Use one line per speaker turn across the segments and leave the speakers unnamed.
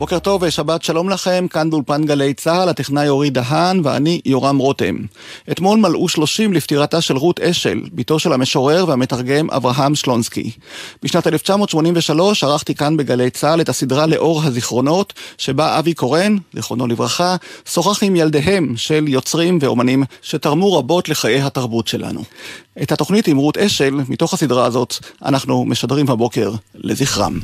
בוקר טוב ושבת שלום לכם, כאן באולפן גלי צה"ל, הטכנאי אורי דהן ואני יורם רותם. אתמול מלאו שלושים לפטירתה של רות אשל, בתו של המשורר והמתרגם אברהם שלונסקי. בשנת 1983 ערכתי כאן בגלי צה"ל את הסדרה לאור הזיכרונות, שבה אבי קורן, זיכרונו לברכה, שוחח עם ילדיהם של יוצרים ואומנים שתרמו רבות לחיי התרבות שלנו. את התוכנית עם רות אשל, מתוך הסדרה הזאת, אנחנו משדרים הבוקר לזכרם.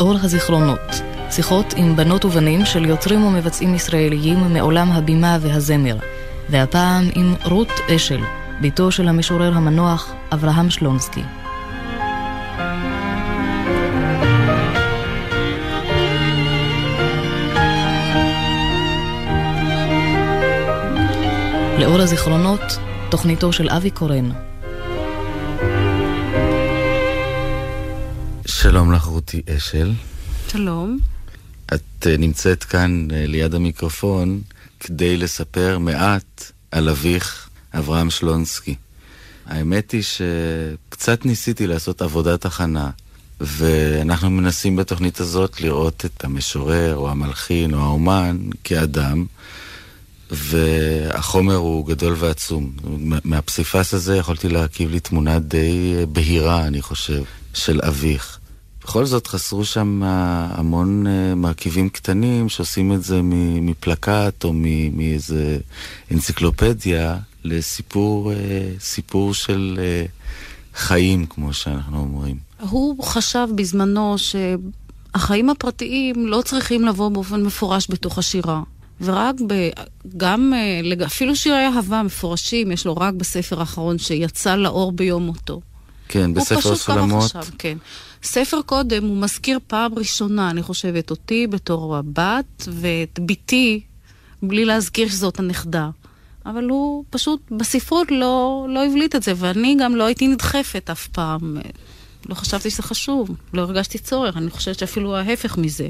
לאור הזיכרונות, שיחות עם בנות ובנים של יוצרים ומבצעים ישראליים מעולם הבימה והזמר, והפעם עם רות אשל, בתו של המשורר המנוח אברהם שלונסקי. לאור הזיכרונות, תוכניתו של אבי קורן.
שלום לך רותי אשל.
שלום.
את uh, נמצאת כאן uh, ליד המיקרופון כדי לספר מעט על אביך, אברהם שלונסקי. האמת היא שקצת ניסיתי לעשות עבודת הכנה, ואנחנו מנסים בתוכנית הזאת לראות את המשורר או המלחין או האומן כאדם, והחומר הוא גדול ועצום. מהפסיפס הזה יכולתי להרכיב לי תמונה די אה, בהירה, אני חושב, של אביך. בכל זאת חסרו שם המון אה, מרכיבים קטנים שעושים את זה מפלקט או מאיזה אנציקלופדיה לסיפור אה, סיפור של אה, חיים, כמו שאנחנו אומרים.
הוא חשב בזמנו שהחיים הפרטיים לא צריכים לבוא באופן מפורש בתוך השירה. ורק ב... גם, אפילו שירי אהבה מפורשים, יש לו רק בספר האחרון שיצא לאור ביום מותו.
כן, בספר הסולמות. הוא פשוט ככה
חשב, כן. ספר קודם הוא מזכיר פעם ראשונה, אני חושבת, אותי בתור הבת, ואת בתי, בלי להזכיר שזאת הנכדה. אבל הוא פשוט בספרות לא, לא הבליט את זה, ואני גם לא הייתי נדחפת אף פעם. לא חשבתי שזה חשוב, לא הרגשתי צורך, אני חושבת שאפילו ההפך מזה.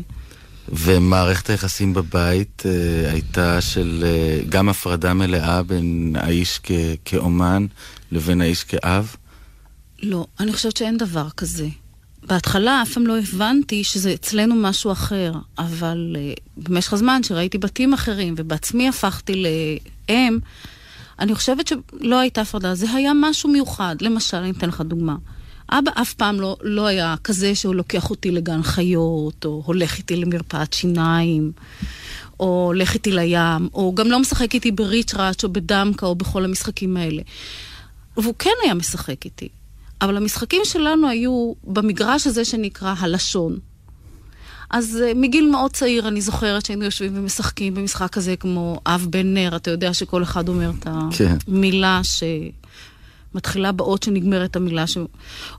ומערכת היחסים בבית אה, הייתה של אה, גם הפרדה מלאה בין האיש כ- כאומן לבין האיש כאב?
לא, אני חושבת שאין דבר כזה. בהתחלה אף פעם לא הבנתי שזה אצלנו משהו אחר, אבל uh, במשך הזמן שראיתי בתים אחרים ובעצמי הפכתי לאם, אני חושבת שלא הייתה הפרדה, זה היה משהו מיוחד. למשל, אני אתן לך דוגמה. אבא אף פעם לא, לא היה כזה שהוא לוקח אותי לגן חיות, או הולך איתי למרפאת שיניים, או הולך איתי לים, או גם לא משחק איתי בריצ'ראץ' או בדמקה או בכל המשחקים האלה. והוא כן היה משחק איתי. אבל המשחקים שלנו היו במגרש הזה שנקרא הלשון. אז uh, מגיל מאוד צעיר אני זוכרת שהיינו יושבים ומשחקים במשחק כזה כמו אב בן נר, אתה יודע שכל אחד אומר את כן. המילה שמתחילה באות שנגמרת המילה ש...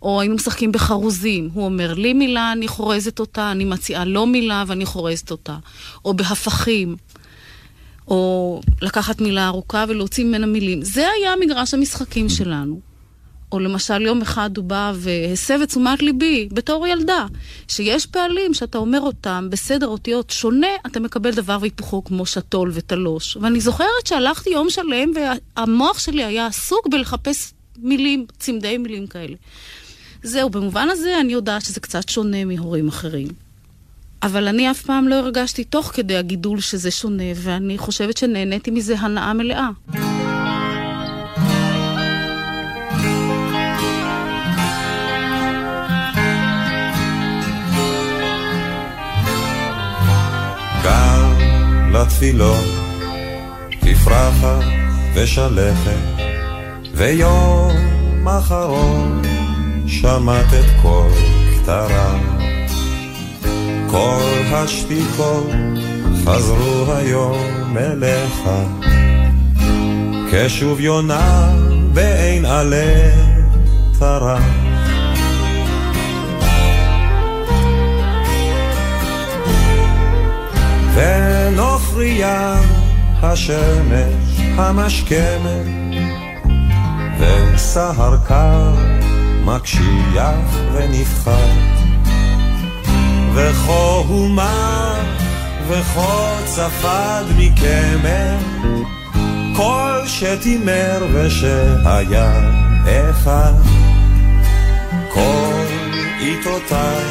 או היינו משחקים בחרוזים, הוא אומר לי מילה, אני חורזת אותה, אני מציעה לו מילה ואני חורזת אותה. או בהפכים. או לקחת מילה ארוכה ולהוציא ממנה מילים. זה היה מגרש המשחקים שלנו. או למשל יום אחד הוא בא והסב את תשומת ליבי, בתור ילדה, שיש פעלים שאתה אומר אותם בסדר אותיות שונה, אתה מקבל דבר והיפוכו כמו שתול ותלוש. ואני זוכרת שהלכתי יום שלם והמוח שלי היה עסוק בלחפש מילים, צמדי מילים כאלה. זהו, במובן הזה אני יודעת שזה קצת שונה מהורים אחרים. אבל אני אף פעם לא הרגשתי תוך כדי הגידול שזה שונה, ואני חושבת שנהניתי מזה הנאה מלאה.
לתפילות, תפרחת ושלכת, ויום אחרון שמעת את כל כתרה. כל השתיקות חזרו היום אליך, כשוב יונה בעין עלה טרח. ונוכריה השמש המשכמת, וסהר קר מקשיח ונפחת, וכה הומה וכה צפד מקמר, כל שתימר ושהיה אחד, כל עיתותיי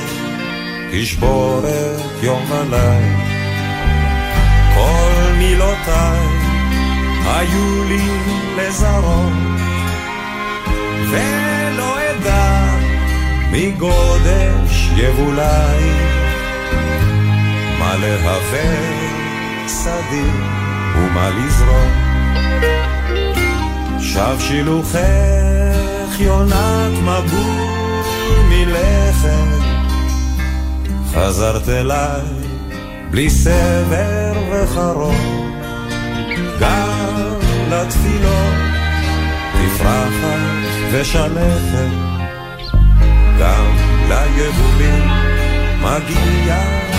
תשבורת יום וליל, כל מילותיי היו לי לזרום, ולא אדע מגודש יבולי, מה להווה שדי ומה לזרום. שב שילוחך יונת מבול מלכת, חזרת אליי בלי סבר וחרום, גם לתפילות תפרחת ושלכת, גם ליבולים מגיע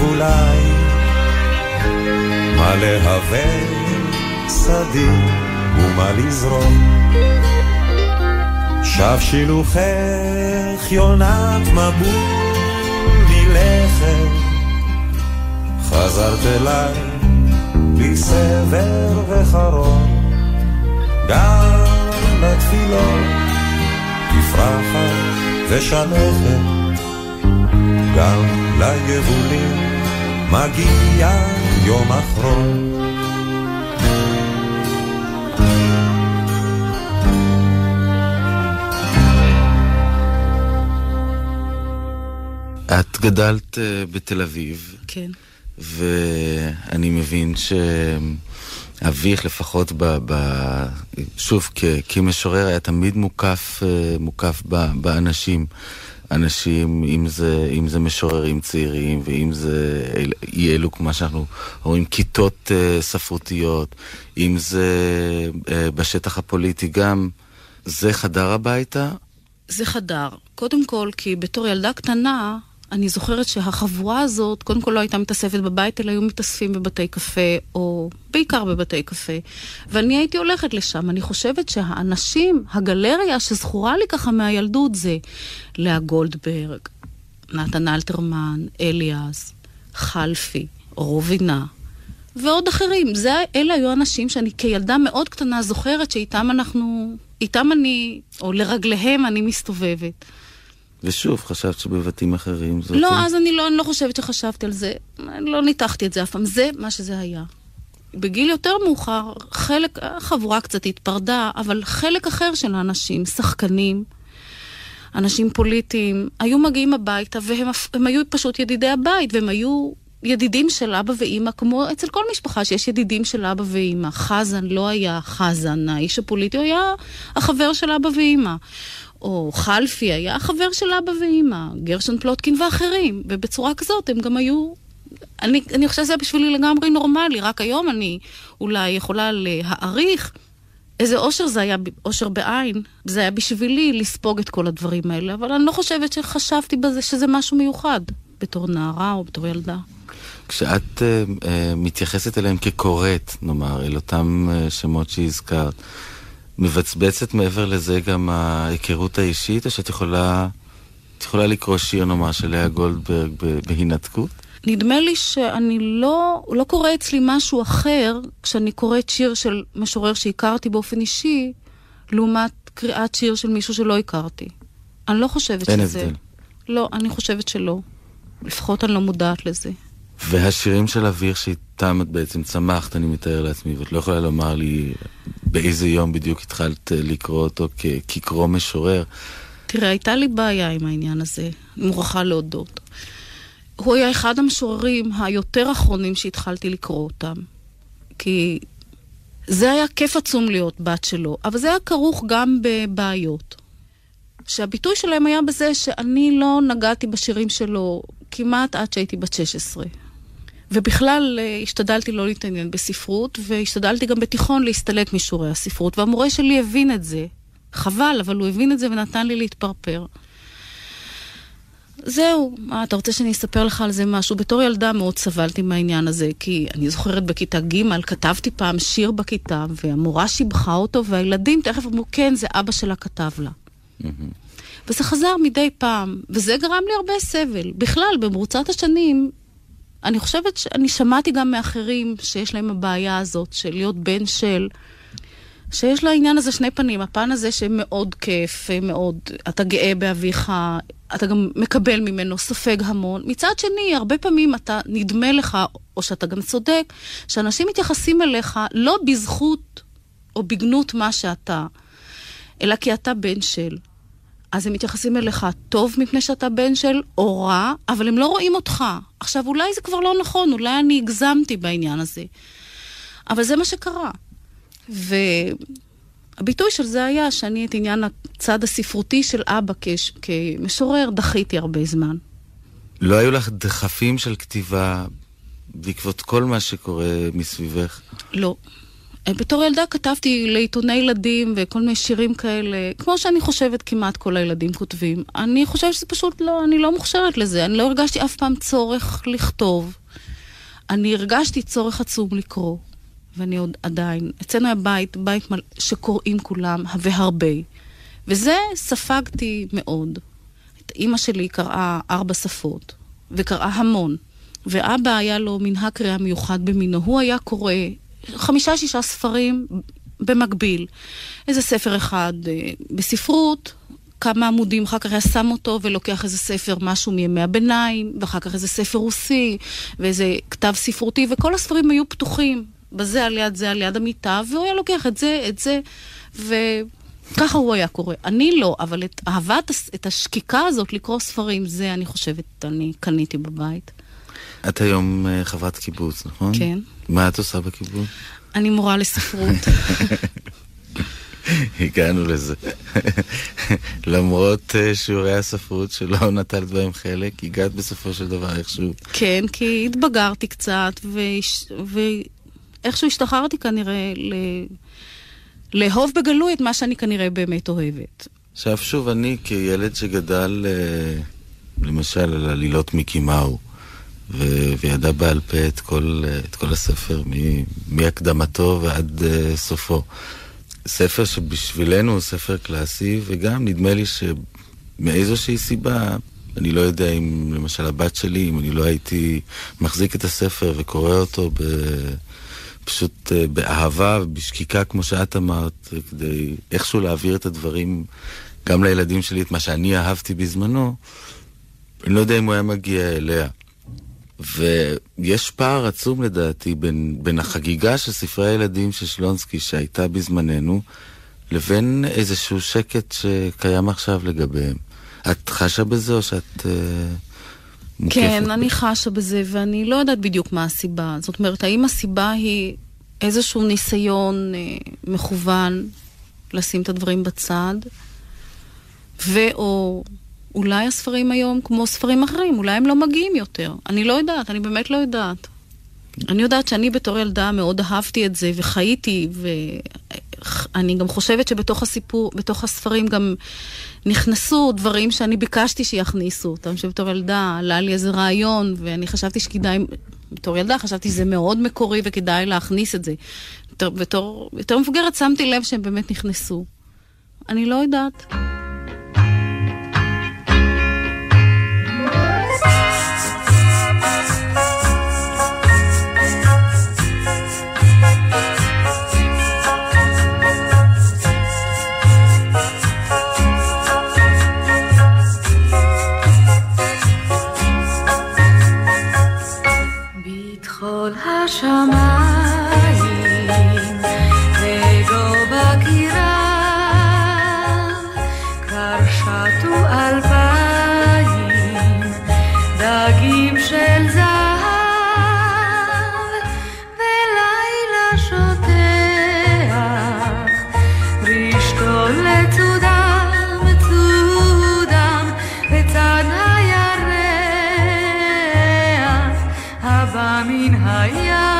יבולי, מה להווה שדי ומה לזרום. שב שילוחך יונת מבול מלכת, חזרת אליי בלי סבר וחרון, גם לתפילות תפרחת ושלכת. גם ליבולים מגיע יום אחרון.
את גדלת אה, בתל אביב.
כן.
ואני מבין שאביך, לפחות ב... ב שוב, כ, כמשורר, היה תמיד מוקף, אה, מוקף ב, באנשים. אנשים, אם זה, אם זה משוררים צעירים, ואם זה אי אלו, כמו שאנחנו רואים, כיתות uh, ספרותיות, אם זה uh, בשטח הפוליטי גם, זה חדר הביתה?
זה חדר. קודם כל, כי בתור ילדה קטנה, אני זוכרת שהחבורה הזאת, קודם כל לא הייתה מתאספת בבית, אלא היו מתאספים בבתי קפה, או בעיקר בבתי קפה. ואני הייתי הולכת לשם. אני חושבת שהאנשים, הגלריה שזכורה לי ככה מהילדות זה לאה גולדברג, נתן אלתרמן, אליאס, חלפי, רובינה. ועוד אחרים. זה, אלה היו אנשים שאני כילדה מאוד קטנה זוכרת שאיתם אנחנו, איתם אני, או לרגליהם אני מסתובבת.
ושוב, חשבת שבבתים אחרים זאת...
לא, אז אני לא, אני לא חושבת שחשבתי על זה. אני לא ניתחתי את זה אף פעם. זה מה שזה היה. בגיל יותר מאוחר, חלק, החבורה קצת התפרדה, אבל חלק אחר של האנשים, שחקנים, אנשים פוליטיים, היו מגיעים הביתה והם היו פשוט ידידי הבית, והם היו ידידים של אבא ואימא, כמו אצל כל משפחה שיש ידידים של אבא ואימא. חזן לא היה חזן, האיש הפוליטי, הוא היה החבר של אבא ואימא. או חלפי היה חבר של אבא ואימא, גרשון פלוטקין ואחרים, ובצורה כזאת הם גם היו... אני, אני חושבת שזה בשבילי לגמרי נורמלי, רק היום אני אולי יכולה להעריך איזה אושר זה היה, אושר בעין. זה היה בשבילי לספוג את כל הדברים האלה, אבל אני לא חושבת שחשבתי בזה שזה משהו מיוחד, בתור נערה או בתור ילדה.
כשאת uh, uh, מתייחסת אליהם כקוראת, נאמר, אל אותם uh, שמות שהזכרת, מבצבצת מעבר לזה גם ההיכרות האישית, או שאת יכולה, את יכולה לקרוא שיר נאמר של לאה גולדברג בהינתקות?
נדמה לי שאני לא, לא קורא אצלי משהו אחר כשאני קוראת שיר של משורר שהכרתי באופן אישי, לעומת קריאת שיר של מישהו שלא הכרתי. אני לא חושבת
אין
שזה...
אין הבדל.
לא, אני חושבת שלא. לפחות אני לא מודעת לזה.
והשירים של אוויר שאיתם את בעצם צמחת, אני מתאר לעצמי, ואת לא יכולה לומר לי באיזה יום בדיוק התחלת לקרוא אותו כקרוא משורר.
תראה, הייתה לי בעיה עם העניין הזה, אני מוכרחה להודות. הוא היה אחד המשוררים היותר אחרונים שהתחלתי לקרוא אותם. כי זה היה כיף עצום להיות בת שלו, אבל זה היה כרוך גם בבעיות. שהביטוי שלהם היה בזה שאני לא נגעתי בשירים שלו כמעט עד שהייתי בת 16. ובכלל אה, השתדלתי לא להתעניין בספרות, והשתדלתי גם בתיכון להסתלק משיעורי הספרות, והמורה שלי הבין את זה. חבל, אבל הוא הבין את זה ונתן לי להתפרפר. זהו, מה, אתה רוצה שאני אספר לך על זה משהו? בתור ילדה מאוד סבלתי מהעניין הזה, כי אני זוכרת בכיתה ג', כתבתי פעם שיר בכיתה, והמורה שיבחה אותו, והילדים תכף אמרו, כן, זה אבא שלה כתב לה. וזה חזר מדי פעם, וזה גרם לי הרבה סבל. בכלל, במרוצת השנים, אני חושבת שאני שמעתי גם מאחרים שיש להם הבעיה הזאת של להיות בן של... שיש לעניין הזה שני פנים. הפן הזה שמאוד כיף, מאוד, אתה גאה באביך, אתה גם מקבל ממנו, סופג המון. מצד שני, הרבה פעמים אתה, נדמה לך, או שאתה גם צודק, שאנשים מתייחסים אליך לא בזכות או בגנות מה שאתה, אלא כי אתה בן של. אז הם מתייחסים אליך טוב מפני שאתה בן של, או רע, אבל הם לא רואים אותך. עכשיו, אולי זה כבר לא נכון, אולי אני הגזמתי בעניין הזה. אבל זה מה שקרה. והביטוי של זה היה שאני את עניין הצד הספרותי של אבא כש... כמשורר דחיתי הרבה זמן.
לא היו לך דחפים של כתיבה בעקבות כל מה שקורה מסביבך?
לא. בתור ילדה כתבתי לעיתוני ילדים וכל מיני שירים כאלה, כמו שאני חושבת כמעט כל הילדים כותבים. אני חושבת שזה פשוט לא, אני לא מוכשרת לזה. אני לא הרגשתי אף פעם צורך לכתוב. אני הרגשתי צורך עצום לקרוא. ואני עוד עדיין, אצלנו היה בית, בית מל... שקוראים כולם, והרבה. וזה ספגתי מאוד. את אימא שלי קראה ארבע שפות, וקראה המון. ואבא היה לו מנהג קריאה מיוחד במינו. הוא היה קורא חמישה-שישה ספרים במקביל. איזה ספר אחד אה, בספרות, כמה עמודים, אחר כך היה שם אותו ולוקח איזה ספר, משהו מימי הביניים, ואחר כך איזה ספר רוסי, ואיזה כתב ספרותי, וכל הספרים היו פתוחים. בזה על יד זה על יד המיטה, והוא היה לוקח את זה, את זה, וככה הוא היה קורא. אני לא, אבל את אהבת, את השקיקה הזאת לקרוא ספרים, זה אני חושבת, אני קניתי בבית.
את היום אה, חברת קיבוץ, נכון?
כן.
מה את עושה בקיבוץ?
אני מורה לספרות.
הגענו לזה. למרות uh, שיעורי הספרות שלא נטלת בהם חלק, הגעת בסופו של דבר איכשהו.
כן, כי התבגרתי קצת, ואיכשהו השתחררתי כנראה ל... לאהוב בגלוי את מה שאני כנראה באמת אוהבת.
עכשיו שוב, אני כילד שגדל, uh, למשל, על עלילות מיקי מאו, ו- וידע בעל פה את כל, את כל הספר, מהקדמתו ועד uh, סופו. ספר שבשבילנו הוא ספר קלאסי, וגם נדמה לי שמאיזושהי סיבה, אני לא יודע אם למשל הבת שלי, אם אני לא הייתי מחזיק את הספר וקורא אותו ב... פשוט uh, באהבה ובשקיקה, כמו שאת אמרת, כדי איכשהו להעביר את הדברים גם לילדים שלי, את מה שאני אהבתי בזמנו, אני לא יודע אם הוא היה מגיע אליה. ויש פער עצום לדעתי בין, בין החגיגה של ספרי הילדים של שלונסקי שהייתה בזמננו, לבין איזשהו שקט שקיים עכשיו לגביהם. את חשה בזה או שאת uh,
מוקפת? כן, אני חשה בזה, ואני לא יודעת בדיוק מה הסיבה. זאת אומרת, האם הסיבה היא איזשהו ניסיון uh, מכוון לשים את הדברים בצד, ו/או אולי הספרים היום, כמו ספרים אחרים, אולי הם לא מגיעים יותר. אני לא יודעת, אני באמת לא יודעת. אני יודעת שאני בתור ילדה מאוד אהבתי את זה וחייתי, ואני גם חושבת שבתוך הסיפור, בתוך הספרים גם נכנסו דברים שאני ביקשתי שיכניסו אותם, שבתור ילדה עלה לי איזה רעיון, ואני חשבתי שכדאי, בתור ילדה חשבתי שזה מאוד מקורי וכדאי להכניס את זה. בתור, יותר מבוגרת שמתי לב שהם באמת נכנסו. אני לא יודעת.
刹那 מן הים,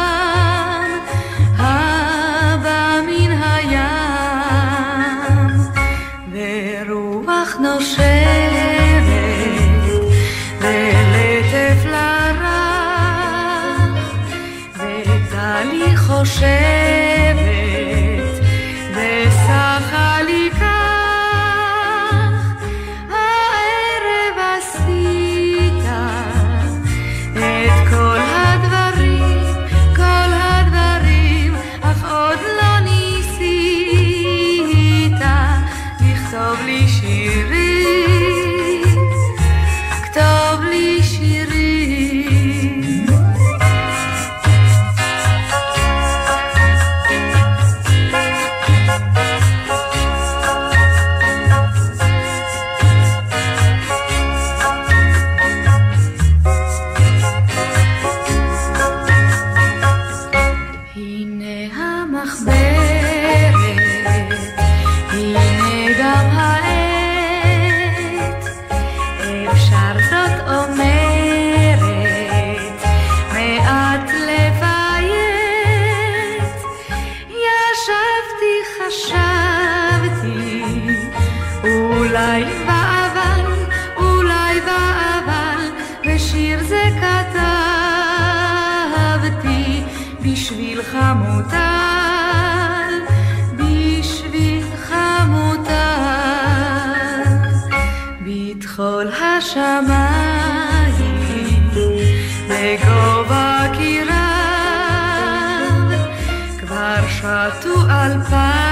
שטו על פניו.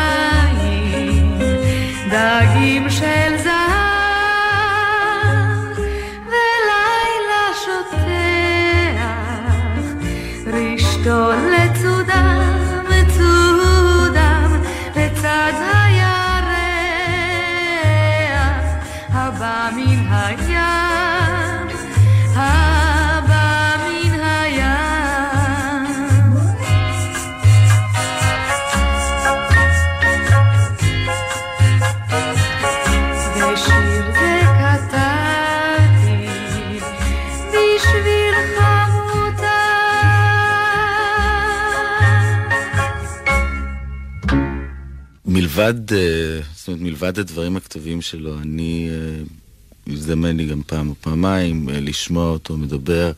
מלבד, אה, זאת אומרת, מלבד הדברים הכתובים שלו, אני, אה, הזדמן לי גם פעם או פעמיים אה, לשמוע אותו מדבר,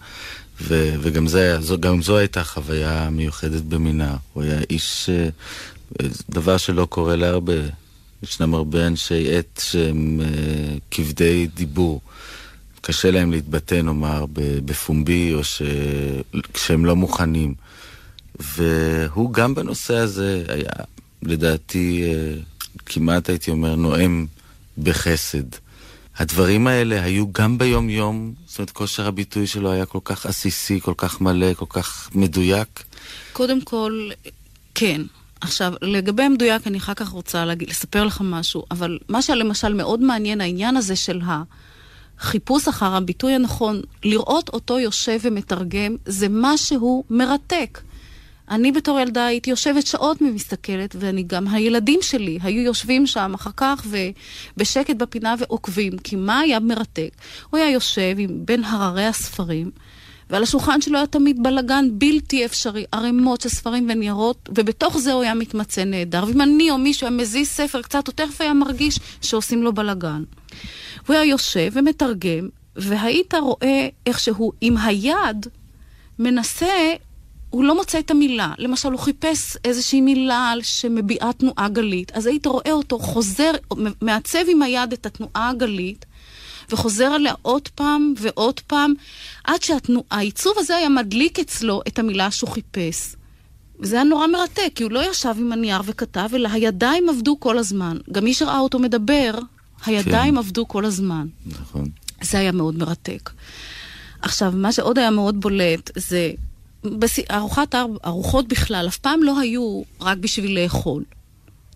ו, וגם זה, זו, זו הייתה חוויה מיוחדת במינה. הוא היה איש, דבר שלא קורה להרבה. ישנם הרבה אנשי עט שהם כבדי דיבור. קשה להם להתבטא, נאמר, בפומבי, או ש... כשהם לא מוכנים. והוא גם בנושא הזה היה לדעתי, אה, כמעט הייתי אומר, נואם בחסד. הדברים האלה היו גם ביום-יום, זאת אומרת, כושר הביטוי שלו היה כל כך עסיסי, כל כך מלא, כל כך מדויק.
קודם כל, כן. עכשיו, לגבי המדויק, אני אחר כך רוצה להגיד, לספר לך משהו, אבל מה שלמשל מאוד מעניין, העניין הזה של החיפוש אחר הביטוי הנכון, לראות אותו יושב ומתרגם, זה משהו מרתק. אני בתור ילדה הייתי יושבת שעות ומסתכלת, ואני גם, הילדים שלי היו יושבים שם אחר כך ובשקט בפינה ועוקבים, כי מה היה מרתק? הוא היה יושב עם בין הררי הספרים, ועל השולחן שלו היה תמיד בלגן בלתי אפשרי, ערימות של ספרים וניירות, ובתוך זה הוא היה מתמצא נהדר. ואם אני או מישהו היה מזיז ספר קצת, הוא תכף היה מרגיש שעושים לו בלגן. הוא היה יושב ומתרגם, והיית רואה איך שהוא עם היד מנסה הוא לא מוצא את המילה. למשל, הוא חיפש איזושהי מילה שמביעה תנועה גלית, אז היית רואה אותו חוזר, מעצב עם היד את התנועה הגלית, וחוזר עליה עוד פעם ועוד פעם, עד שהעיצוב הזה היה מדליק אצלו את המילה שהוא חיפש. וזה היה נורא מרתק, כי הוא לא ישב עם הנייר וכתב, אלא הידיים עבדו כל הזמן. גם מי שראה אותו מדבר, הידיים כן. עבדו כל הזמן.
נכון.
זה היה מאוד מרתק. עכשיו, מה שעוד היה מאוד בולט, זה. ארוחת, ארוחות בכלל אף פעם לא היו רק בשביל לאכול.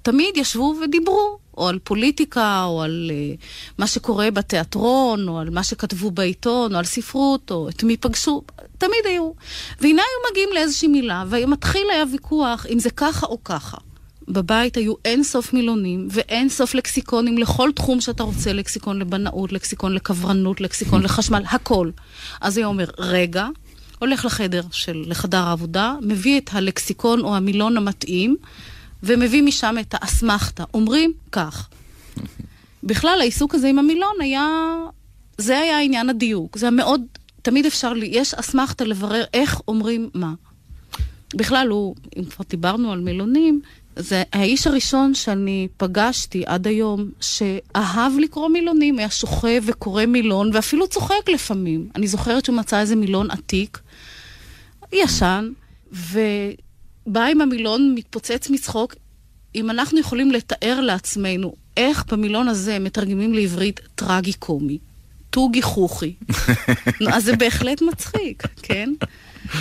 תמיד ישבו ודיברו, או על פוליטיקה, או על uh, מה שקורה בתיאטרון, או על מה שכתבו בעיתון, או על ספרות, או את מי פגשו, תמיד היו. והנה היו מגיעים לאיזושהי מילה, ומתחיל היה ויכוח אם זה ככה או ככה. בבית היו אין סוף מילונים ואין סוף לקסיקונים לכל תחום שאתה רוצה, לקסיקון לבנאות, לקסיקון לקברנות, לקסיקון לחשמל, הכל. אז היה אומר, רגע, הולך לחדר של, לחדר העבודה, מביא את הלקסיקון או המילון המתאים, ומביא משם את האסמכתה. אומרים כך. בכלל, העיסוק הזה עם המילון היה... זה היה עניין הדיוק. זה היה מאוד... תמיד אפשר, לי, יש אסמכתה לברר איך אומרים מה. בכלל, הוא, אם כבר דיברנו על מילונים, זה האיש הראשון שאני פגשתי עד היום, שאהב לקרוא מילונים, היה שוכב וקורא מילון, ואפילו צוחק לפעמים. אני זוכרת שהוא מצא איזה מילון עתיק, ישן, ובא עם המילון, מתפוצץ מצחוק. אם אנחנו יכולים לתאר לעצמנו איך במילון הזה מתרגמים לעברית טרגי קומי, טוגי חוכי, אז זה בהחלט מצחיק, כן?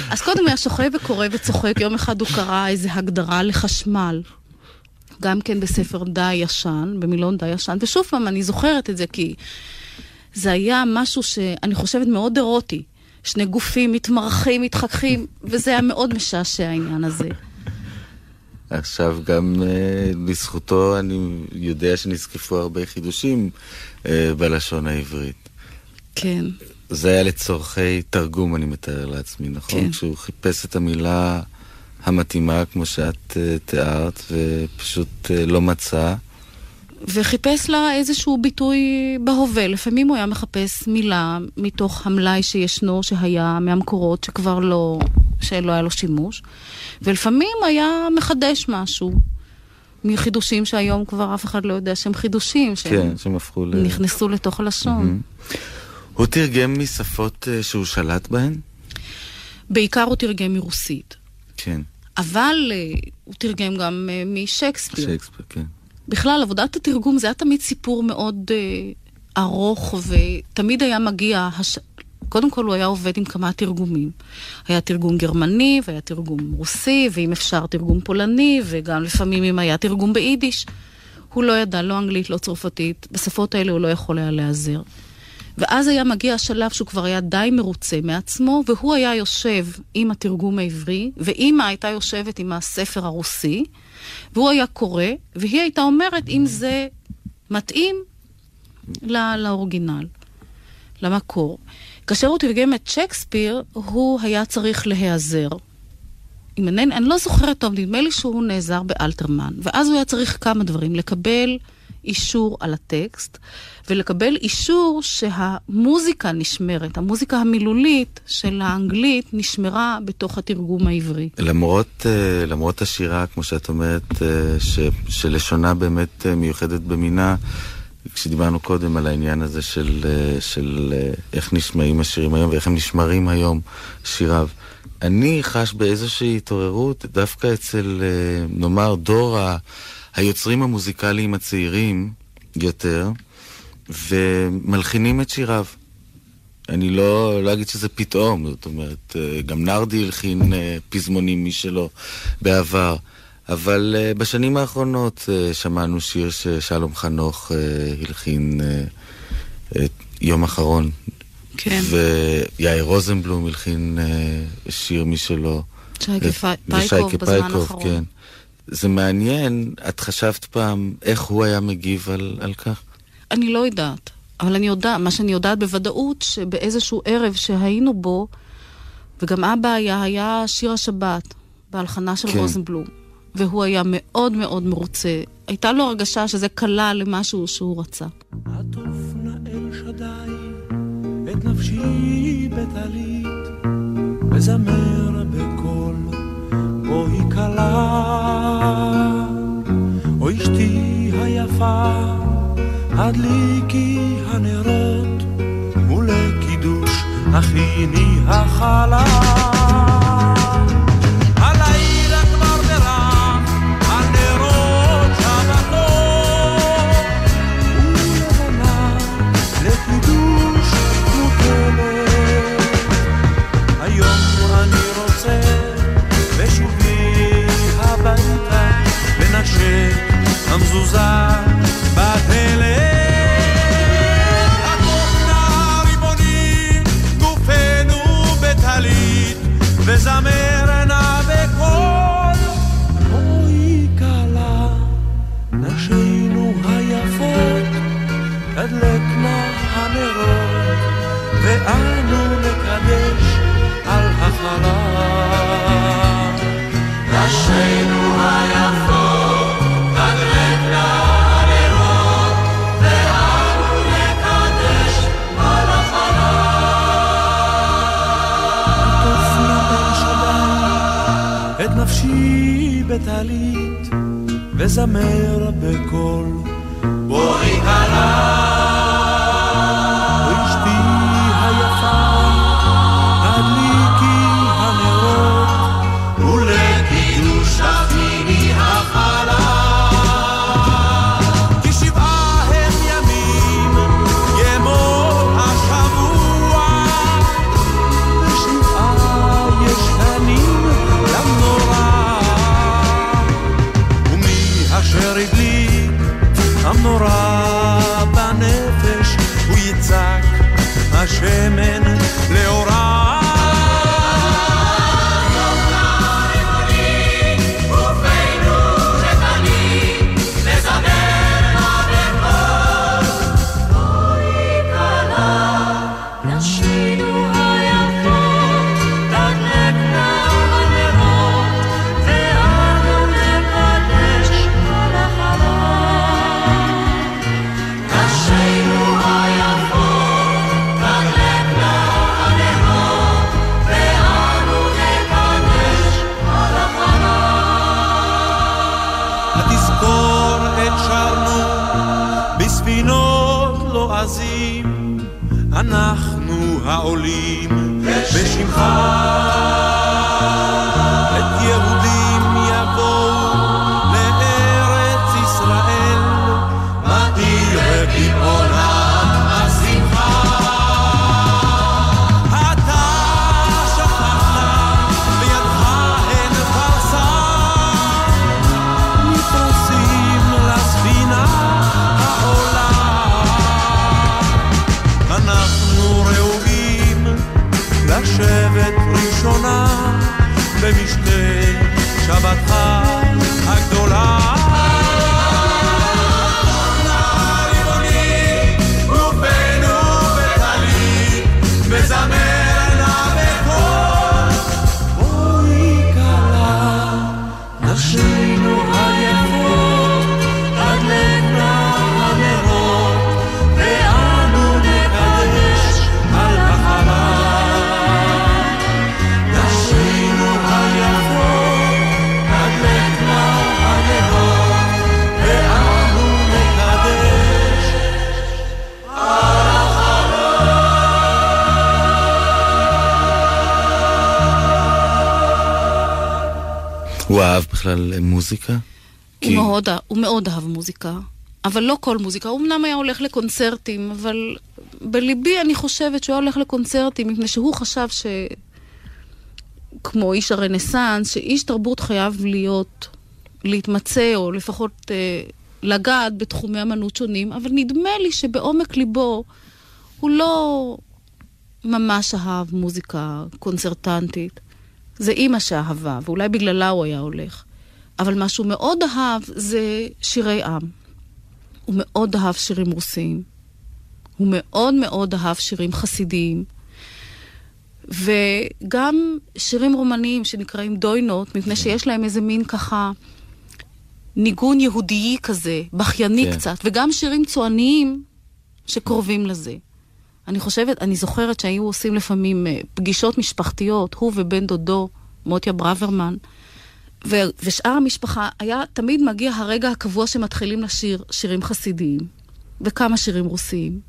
אז קודם היה שוכב וקורא וצוחק, יום אחד הוא קרא איזו הגדרה לחשמל. גם כן בספר די ישן, במילון די ישן, ושוב פעם, אני זוכרת את זה כי זה היה משהו שאני חושבת מאוד אירוטי. שני גופים מתמרחים, מתחככים, וזה היה מאוד משעשע העניין הזה.
עכשיו גם uh, בזכותו אני יודע שנזקפו הרבה חידושים uh, בלשון העברית.
כן.
זה היה לצורכי תרגום, אני מתאר לעצמי, נכון? כן. כשהוא חיפש את המילה המתאימה, כמו שאת uh, תיארת, ופשוט uh, לא מצא.
וחיפש לה איזשהו ביטוי בהווה. לפעמים הוא היה מחפש מילה מתוך המלאי שישנו, שהיה מהמקורות, שכבר לא, שלא היה לו שימוש, ולפעמים היה מחדש משהו. מחידושים שהיום כבר אף אחד לא יודע שהם חידושים,
שהם, כן, שהם הפכו ל...
נכנסו לתוך הלשון.
Mm-hmm. הוא תרגם משפות uh, שהוא שלט בהן?
בעיקר הוא תרגם מרוסית.
כן.
אבל uh, הוא תרגם גם uh, משייקספיר.
שייקספיר, כן.
בכלל, עבודת התרגום זה היה תמיד סיפור מאוד uh, ארוך, ותמיד היה מגיע... הש... קודם כל הוא היה עובד עם כמה תרגומים. היה תרגום גרמני, והיה תרגום רוסי, ואם אפשר תרגום פולני, וגם לפעמים אם היה תרגום ביידיש. הוא לא ידע לא אנגלית, לא צרפתית, בשפות האלה הוא לא יכול היה להיעזר. ואז היה מגיע השלב שהוא כבר היה די מרוצה מעצמו, והוא היה יושב עם התרגום העברי, ואימא הייתה יושבת עם הספר הרוסי, והוא היה קורא, והיא הייתה אומרת אם זה מתאים לא, לאורגינל, למקור. כאשר הוא תרגם את שייקספיר, הוא היה צריך להיעזר. אם אני, אני לא זוכרת טוב, נדמה לי שהוא נעזר באלתרמן. ואז הוא היה צריך כמה דברים, לקבל אישור על הטקסט, ולקבל אישור שהמוזיקה נשמרת, המוזיקה המילולית של האנגלית נשמרה בתוך התרגום העברי.
למרות, אה, למרות השירה, כמו שאת אומרת, אה, ש, שלשונה באמת אה, מיוחדת במינה, כשדיברנו קודם על העניין הזה של, של איך נשמעים השירים היום ואיך הם נשמרים היום, שיריו. אני חש באיזושהי התעוררות דווקא אצל, נאמר, דור. היוצרים המוזיקליים הצעירים יותר, ומלחינים את שיריו. אני לא, לא אגיד שזה פתאום, זאת אומרת, אה, גם נרדי הלחין אה, פזמונים משלו בעבר, אבל אה, בשנים האחרונות שמענו שיר ששלום חנוך הלחין את יום אחרון.
כן.
ויאיר רוזנבלום הלחין שיר משלו.
שייקה פייקוב בזמן האחרון. כן.
זה מעניין, את חשבת פעם איך הוא היה מגיב על, על כך?
אני לא יודעת, אבל אני יודעת, מה שאני יודעת בוודאות, שבאיזשהו ערב שהיינו בו, וגם אבא היה, היה שיר השבת, בהלחנה של כן. רוזנבלום, והוא היה מאוד מאוד מרוצה. הייתה לו הרגשה שזה כלל למשהו שהוא רצה. עטוף שדי את נפשי בטלית, וזמר בקול בואי כלה, או אשתי היפה, הדליקי הנרות, ולקידוש הכיני החלה.
בכלל מוזיקה?
הוא, כי... מאוד, הוא מאוד אהב מוזיקה, אבל לא כל מוזיקה. הוא אמנם היה הולך לקונצרטים, אבל בליבי אני חושבת שהוא היה הולך לקונצרטים, מפני שהוא חשב ש... כמו איש הרנסאנס, שאיש תרבות חייב להיות, להתמצא, או לפחות אה, לגעת בתחומי אמנות שונים, אבל נדמה לי שבעומק ליבו הוא לא ממש אהב מוזיקה קונצרטנטית. זה אימא שאהבה, ואולי בגללה הוא היה הולך. אבל מה שהוא מאוד אהב זה שירי עם. הוא מאוד אהב שירים רוסיים. הוא מאוד מאוד אהב שירים חסידיים. וגם שירים רומניים שנקראים דוינות, מפני שיש להם איזה מין ככה ניגון יהודיי כזה, בכייני כן. קצת, וגם שירים צועניים שקרובים לזה. אני חושבת, אני זוכרת שהיו עושים לפעמים אה, פגישות משפחתיות, הוא ובן דודו, מוטיה ברוורמן, ו- ושאר המשפחה, היה תמיד מגיע הרגע הקבוע שמתחילים לשיר שירים חסידיים, וכמה שירים רוסיים.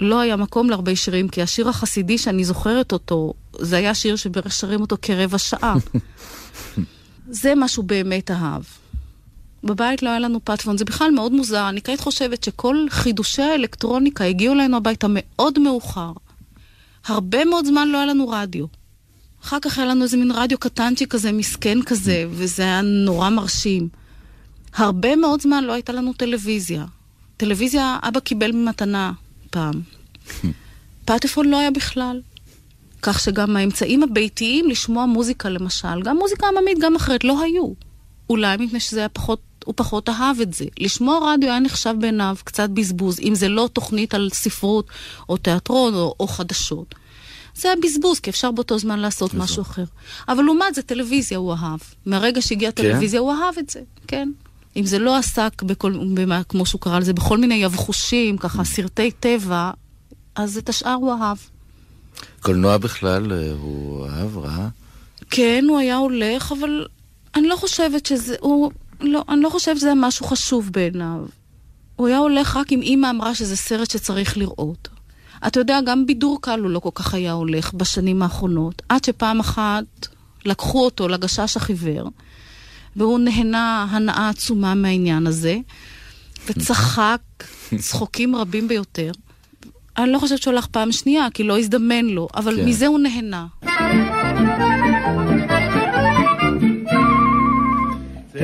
לא היה מקום להרבה שירים, כי השיר החסידי שאני זוכרת אותו, זה היה שיר שבערך שרים אותו כרבע שעה. זה מה שהוא באמת אהב. בבית לא היה לנו פטפון, זה בכלל מאוד מוזר. אני כעת חושבת שכל חידושי האלקטרוניקה הגיעו אלינו הביתה מאוד מאוחר. הרבה מאוד זמן לא היה לנו רדיו. אחר כך היה לנו איזה מין רדיו קטנצ'י כזה, מסכן כזה, וזה היה נורא מרשים. הרבה מאוד זמן לא הייתה לנו טלוויזיה. טלוויזיה אבא קיבל ממתנה פעם. פטפון לא היה בכלל. כך שגם האמצעים הביתיים לשמוע מוזיקה למשל, גם מוזיקה עממית, גם אחרת, לא היו. אולי מפני שזה היה פחות, הוא פחות אהב את זה. לשמוע רדיו היה נחשב בעיניו קצת בזבוז, אם זה לא תוכנית על ספרות או תיאטרון או, או חדשות. זה היה בזבוז, כי אפשר באותו זמן לעשות משהו אחר. אבל לעומת זה, טלוויזיה הוא אהב. מהרגע שהגיעה
כן?
טלוויזיה הוא אהב את זה, כן. אם זה לא עסק בכל, במה, כמו שהוא קרא לזה, בכל מיני יבחושים, ככה, סרטי טבע, אז את השאר הוא אהב.
קולנוע בכלל אה, הוא אהב, ראה?
כן, הוא היה הולך, אבל אני לא חושבת שזה, הוא, לא, אני לא חושבת שזה היה משהו חשוב בעיניו. הוא היה הולך רק אם אימא אמרה שזה סרט שצריך לראות. אתה יודע, גם בידור קל הוא לא כל כך היה הולך בשנים האחרונות, עד שפעם אחת לקחו אותו לגשש החיוור, והוא נהנה הנאה עצומה מהעניין הזה, וצחק צחוקים רבים ביותר. אני לא חושבת שהוא הלך פעם שנייה, כי לא הזדמן לו, אבל
כן.
מזה הוא נהנה.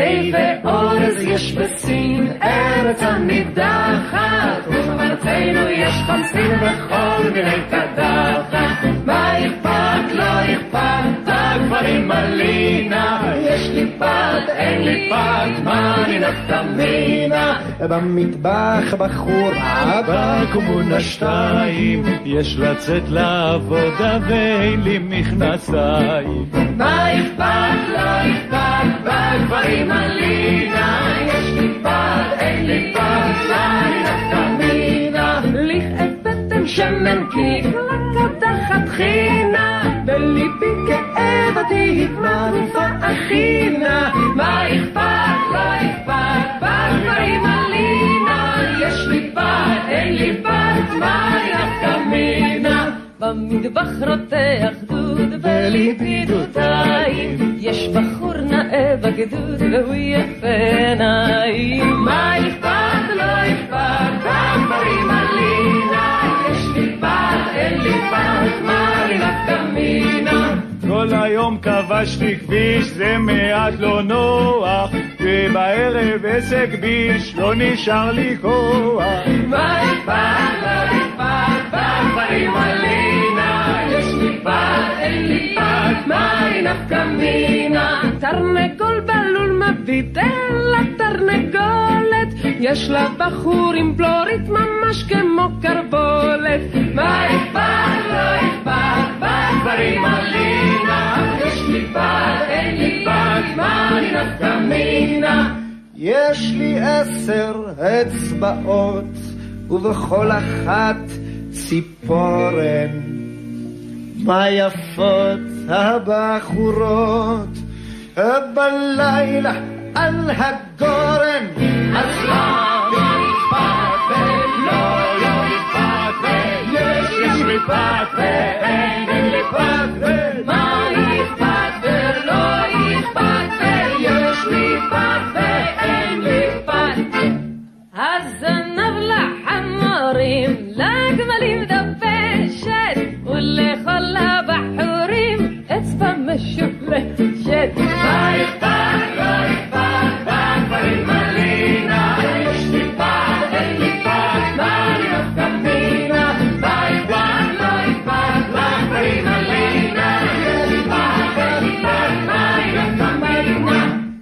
Save it all. יש בסין, ארץ הנידחת, ובארצנו יש חמסין בכל מיני קדחת. מה אכפת, לא אכפת, הגברים מלינה, יש לי פת, אין לי פת, מה אני נפקא מינה?
במטבח בחורה בקומונה שתיים יש לצאת לעבודה ואין לי מכנסיים
מה אכפת, לא אכפת, בגברים מלינה, שמן קיק, לקדחת חינה, בליבי כאב אותי התמרפה אחינה, מה אכפת, לא אכפת, בגברים מלינה, יש לי פת, אין לי פת, מה אני נפקא מינה? במטבח רותח דוד יש בחור נאה בגדוד והוא יפה עיניים מה אכפת לא אכפת הגברים עלינה יש לי פת אין לי פת מה לי נפקא מינה
כל היום כבשתי כביש זה מעט לא נוח. ובערב עסק ביש לא נשאר לי כוח.
מה אכפת לא אכפת בגברים עלינה יש לי פת אין לי פת מה לי נפקא מינה תרנגול בלול מביט אל התרנגולת יש לה בחור עם בלורית ממש כמו קרבולת מה אכפת לא אכפת בגברים עלינה יש לי פת אין לי פת מה לי נפקא מינה
יש לי עשר אצבעות ובכל אחת ציפורן. מה יפות הבחורות בלילה על הגורן.
לא אכפת ולא, לא אכפת ויש, יש פת ואין, אין פת ומה אכפת ולא אכפת ויש פת ואין פת הזנב לחמורים, לגמלים דפשת, אצבע משולשת. מה אכפת, לא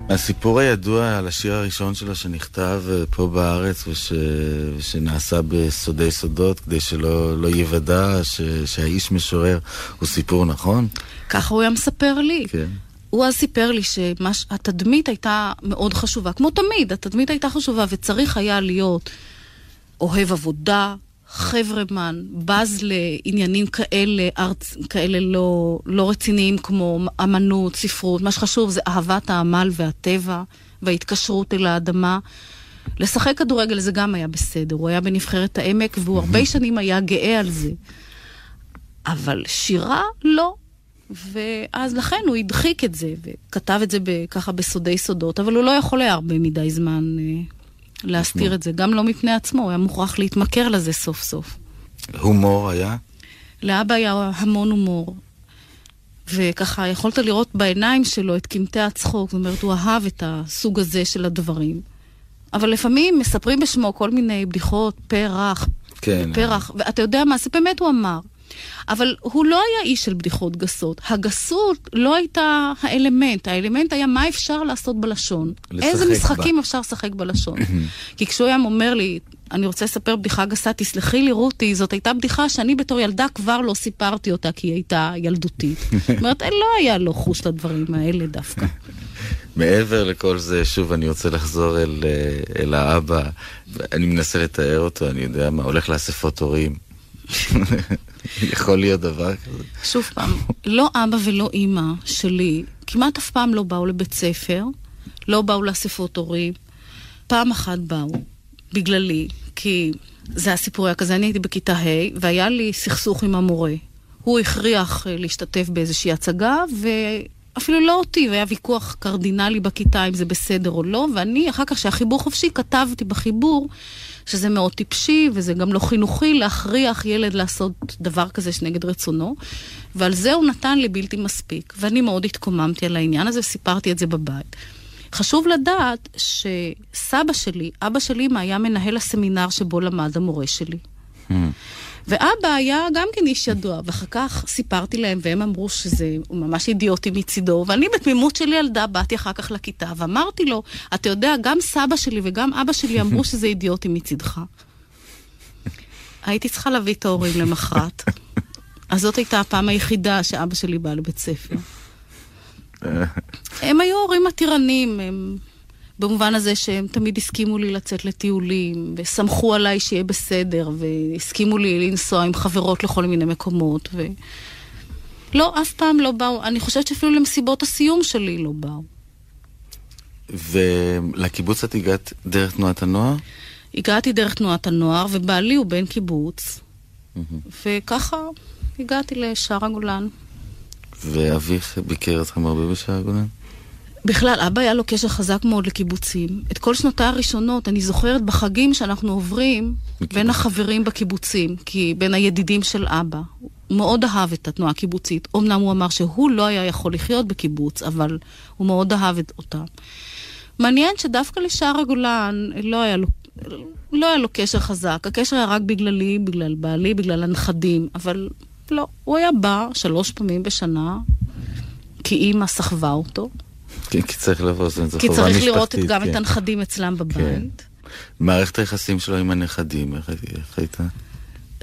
הסיפור הידוע על השיר הראשון שלו שנכתב אה, פה בארץ וש... ושנעשה בסודי סודות כדי שלא לא ייוודע ש... שהאיש משורר הוא סיפור נכון?
ככה הוא היה מספר לי.
כן.
הוא אז סיפר לי שהתדמית הייתה מאוד חשובה, כמו תמיד, התדמית הייתה חשובה, וצריך היה להיות אוהב עבודה, חברמן, בז לעניינים כאלה, ארץ, כאלה לא, לא רציניים כמו אמנות, ספרות. מה שחשוב זה אהבת העמל והטבע וההתקשרות אל האדמה. לשחק כדורגל זה גם היה בסדר, הוא היה בנבחרת העמק והוא הרבה שנים היה גאה על זה. אבל שירה, לא. ואז לכן הוא הדחיק את זה, וכתב את זה ככה בסודי סודות, אבל הוא לא יכול היה הרבה מדי זמן להסתיר את זה, גם לא מפני עצמו, הוא היה מוכרח להתמכר לזה סוף סוף.
הומור היה?
לאבא היה המון הומור, וככה יכולת לראות בעיניים שלו את קמטי הצחוק, זאת אומרת, הוא אהב את הסוג הזה של הדברים. אבל לפעמים מספרים בשמו כל מיני בדיחות, פרח,
כן.
פרח, ואתה יודע מה, זה באמת הוא אמר. אבל הוא לא היה איש של בדיחות גסות. הגסות לא הייתה האלמנט, האלמנט היה מה אפשר לעשות בלשון. איזה
בה.
משחקים אפשר לשחק בלשון. כי כשהוא היה אומר לי, אני רוצה לספר בדיחה גסה, תסלחי לי רותי, זאת הייתה בדיחה שאני בתור ילדה כבר לא סיפרתי אותה כי היא הייתה ילדותית. זאת אומרת, לא היה לו חוש לדברים האלה דווקא.
מעבר לכל זה, שוב, אני רוצה לחזור אל, אה, אל האבא. אני מנסה לתאר אותו, אני יודע מה, הולך לאספות הורים. יכול להיות דבר כזה.
שוב פעם, לא אבא ולא אימא שלי כמעט אף פעם לא באו לבית ספר, לא באו לאספות הורים. פעם אחת באו, בגללי, כי זה הסיפור היה כזה, אני הייתי בכיתה ה' והיה לי סכסוך עם המורה. הוא הכריח אה, להשתתף באיזושהי הצגה, ואפילו לא אותי, והיה ויכוח קרדינלי בכיתה אם זה בסדר או לא, ואני, אחר כך, כשהחיבור חופשי, כתבתי בחיבור שזה מאוד טיפשי, וזה גם לא חינוכי להכריח ילד לעשות דבר כזה שנגד רצונו, ועל זה הוא נתן לי בלתי מספיק. ואני מאוד התקוממתי על העניין הזה, וסיפרתי את זה בבית. חשוב לדעת שסבא שלי, אבא של אמא, היה מנהל הסמינר שבו למד המורה שלי. Hmm. ואבא היה גם כן איש ידוע, ואחר כך סיפרתי להם, והם אמרו שזה ממש אידיוטי מצידו, ואני בתמימות של ילדה באתי אחר כך לכיתה, ואמרתי לו, אתה יודע, גם סבא שלי וגם אבא שלי אמרו שזה אידיוטי מצידך. הייתי צריכה להביא את ההורים למחרת. אז זאת הייתה הפעם היחידה שאבא שלי בא לבית ספר. הם היו הורים מתירנים, הם... במובן הזה שהם תמיד הסכימו לי לצאת לטיולים, וסמכו עליי שיהיה בסדר, והסכימו לי לנסוע עם חברות לכל מיני מקומות, ו... לא, אף פעם לא באו. אני חושבת שאפילו למסיבות הסיום שלי לא באו.
ולקיבוץ את הגעת דרך תנועת הנוער?
הגעתי דרך תנועת הנוער, ובעלי הוא בן קיבוץ, וככה הגעתי לשער הגולן.
ואביך ביקר אתכם הרבה בשער הגולן?
בכלל, אבא היה לו קשר חזק מאוד לקיבוצים. את כל שנותיי הראשונות אני זוכרת בחגים שאנחנו עוברים בקיבוץ. בין החברים בקיבוצים, כי בין הידידים של אבא. הוא מאוד אהב את התנועה הקיבוצית. אמנם הוא אמר שהוא לא היה יכול לחיות בקיבוץ, אבל הוא מאוד אהב אותה. מעניין שדווקא לשער הגולן לא היה לו, לא היה לו קשר חזק. הקשר היה רק בגללי, בגלל בעלי, בגלל הנכדים, אבל לא. הוא היה בא שלוש פעמים בשנה, כי אימא סחבה אותו.
כן, כי צריך לבוא, זו
חובה משפחתית. כי צריך לראות כן. גם את הנכדים אצלם בבית. כן.
מערכת היחסים שלו עם הנכדים, איך, הייתה?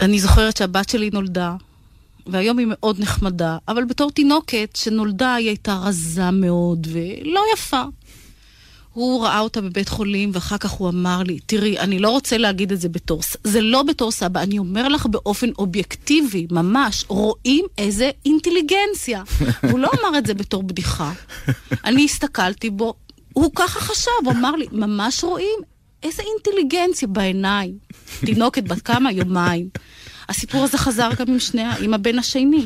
אני זוכרת שהבת שלי נולדה, והיום היא מאוד נחמדה, אבל בתור תינוקת שנולדה היא הייתה רזה מאוד ולא יפה. הוא ראה אותה בבית חולים, ואחר כך הוא אמר לי, תראי, אני לא רוצה להגיד את זה בתור, זה לא בתור סבא, אני אומר לך באופן אובייקטיבי, ממש, רואים איזה אינטליגנציה. הוא לא אמר את זה בתור בדיחה. אני הסתכלתי בו, הוא ככה חשב, הוא אמר לי, ממש רואים איזה אינטליגנציה בעיניים. תינוקת בת כמה? יומיים. הסיפור הזה חזר גם עם שני, עם הבן השני.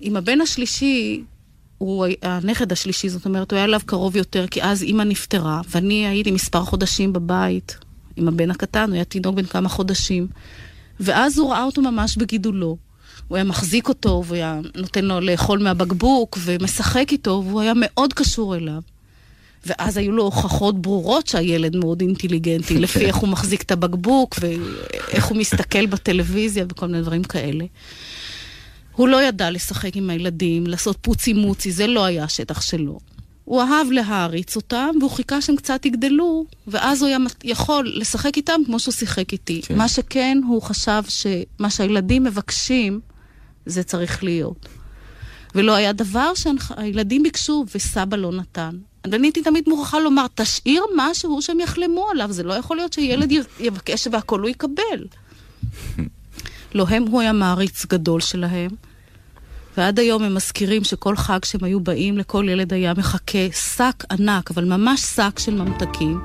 עם הבן השלישי, הוא הנכד השלישי, זאת אומרת, הוא היה אליו קרוב יותר, כי אז אימא נפטרה, ואני הייתי מספר חודשים בבית עם הבן הקטן, הוא היה תינוק בן כמה חודשים. ואז הוא ראה אותו ממש בגידולו. הוא היה מחזיק אותו, והוא היה נותן לו לאכול מהבקבוק, ומשחק איתו, והוא היה מאוד קשור אליו. ואז היו לו הוכחות ברורות שהילד מאוד אינטליגנטי, לפי איך הוא מחזיק את הבקבוק, ואיך הוא מסתכל בטלוויזיה וכל מיני דברים כאלה. הוא לא ידע לשחק עם הילדים, לעשות פוצי מוצי, זה לא היה השטח שלו. הוא אהב להעריץ אותם, והוא חיכה שהם קצת יגדלו, ואז הוא היה יכול לשחק איתם כמו שהוא שיחק איתי. כן. מה שכן, הוא חשב שמה שהילדים מבקשים, זה צריך להיות. ולא היה דבר שהילדים ביקשו וסבא לא נתן. אני הייתי תמיד מוכרחה לומר, תשאיר משהו שהם יחלמו עליו, זה לא יכול להיות שילד יבקש והכל הוא יקבל. לא הם, הוא היה מעריץ גדול שלהם. ועד היום הם מזכירים שכל חג שהם היו באים, לכל ילד היה מחכה שק ענק, אבל ממש שק של ממתקים,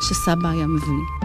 שסבא היה מביא.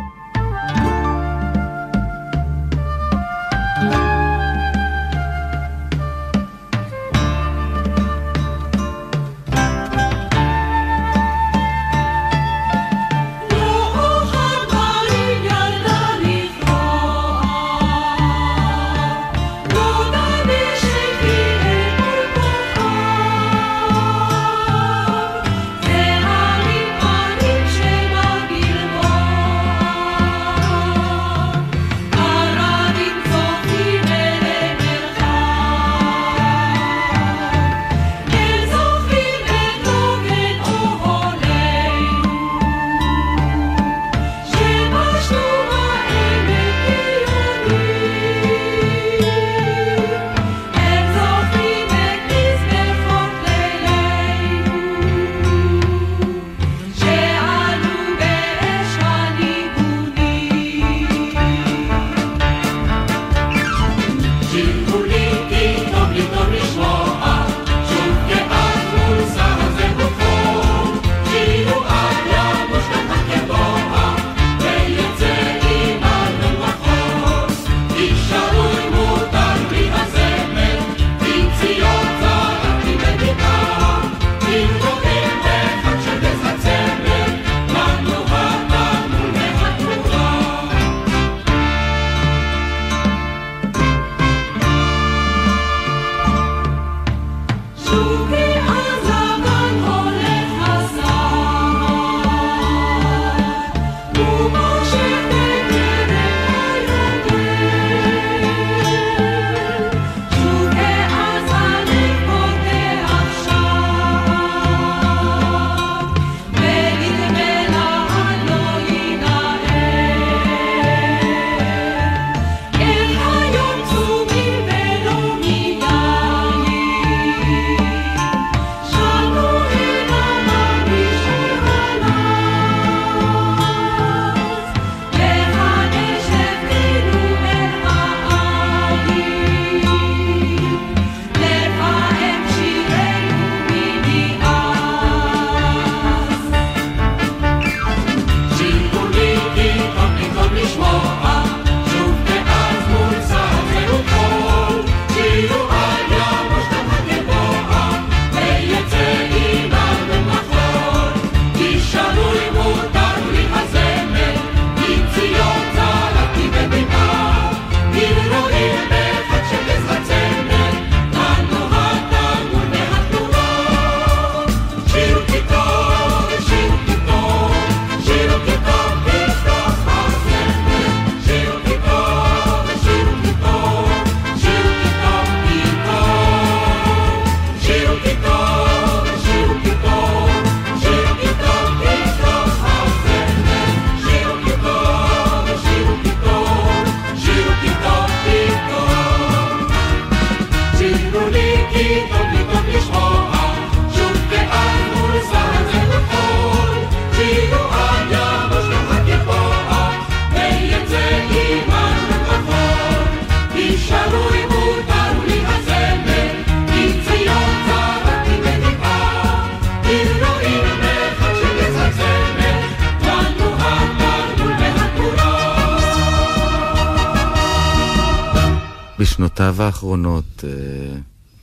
האחרונות, אה,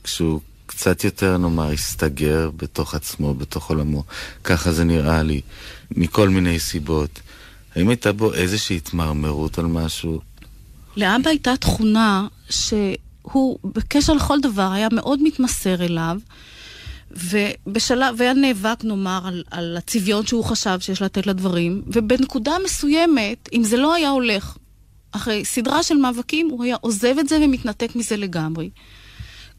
כשהוא קצת יותר, נאמר, הסתגר בתוך עצמו, בתוך עולמו. ככה זה נראה לי, מכל מיני סיבות. האם הייתה בו איזושהי התמרמרות על משהו?
לאבא הייתה תכונה שהוא בקשר לכל דבר היה מאוד מתמסר אליו, ובשלב, והיה נאבק, נאמר, על, על הצביון שהוא חשב שיש לתת לדברים, ובנקודה מסוימת, אם זה לא היה הולך, אחרי סדרה של מאבקים, הוא היה עוזב את זה ומתנתק מזה לגמרי.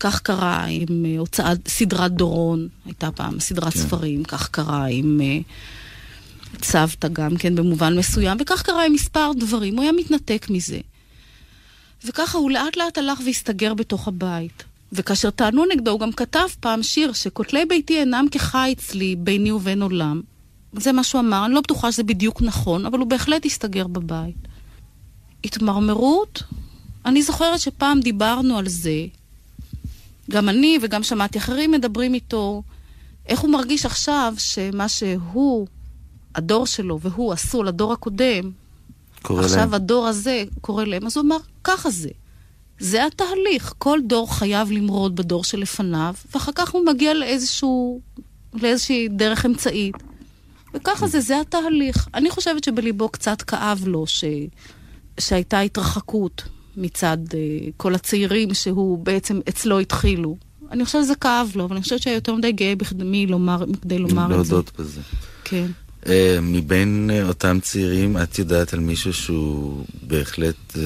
כך קרה עם אה, הוצאת סדרת דורון, הייתה פעם סדרת כן. ספרים, כך קרה עם uh, צוותא גם כן במובן מסוים, וכך קרה עם מספר דברים, הוא היה מתנתק מזה. וככה הוא לאט לאט הלך והסתגר בתוך הבית. וכאשר טענו נגדו, הוא גם כתב פעם שיר שכותלי ביתי אינם כחיץ לי ביני ובין עולם. זה מה שהוא אמר, אני לא בטוחה שזה בדיוק נכון, אבל הוא בהחלט הסתגר בבית. התמרמרות, אני זוכרת שפעם דיברנו על זה, גם אני וגם שמעתי אחרים מדברים איתו, איך הוא מרגיש עכשיו שמה שהוא, הדור שלו והוא עשו לדור הקודם, עכשיו להם. הדור הזה קורא להם, אז הוא אמר, ככה זה. זה התהליך. כל דור חייב למרוד בדור שלפניו, ואחר כך הוא מגיע לאיזשהו, לאיזושהי דרך אמצעית. וככה זה, זה התהליך. אני חושבת שבליבו קצת כאב לו ש... שהייתה התרחקות מצד uh, כל הצעירים שהוא בעצם אצלו התחילו. אני חושבת שזה כאב לו, אבל אני חושבת שהיה יותר מדי גאה בכדי לומר, בכדי לומר את זה.
להודות בזה.
כן.
Uh, מבין uh, אותם צעירים, את יודעת על מישהו שהוא בהחלט uh,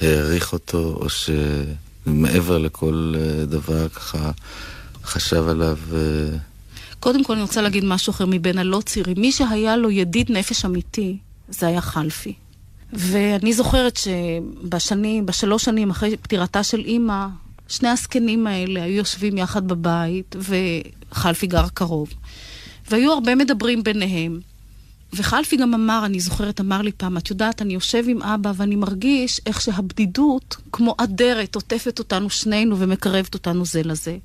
העריך אותו, או שמעבר לכל uh, דבר ככה חשב עליו... Uh...
קודם כל אני רוצה להגיד משהו אחר מבין הלא צעירים. מי שהיה לו ידיד נפש אמיתי, זה היה חלפי. ואני זוכרת שבשנים, בשלוש שנים אחרי פטירתה של אימא, שני הזקנים האלה היו יושבים יחד בבית, וחלפי גר קרוב. והיו הרבה מדברים ביניהם. וחלפי גם אמר, אני זוכרת, אמר לי פעם, את יודעת, אני יושב עם אבא ואני מרגיש איך שהבדידות, כמו אדרת, עוטפת אותנו שנינו ומקרבת אותנו זה לזה.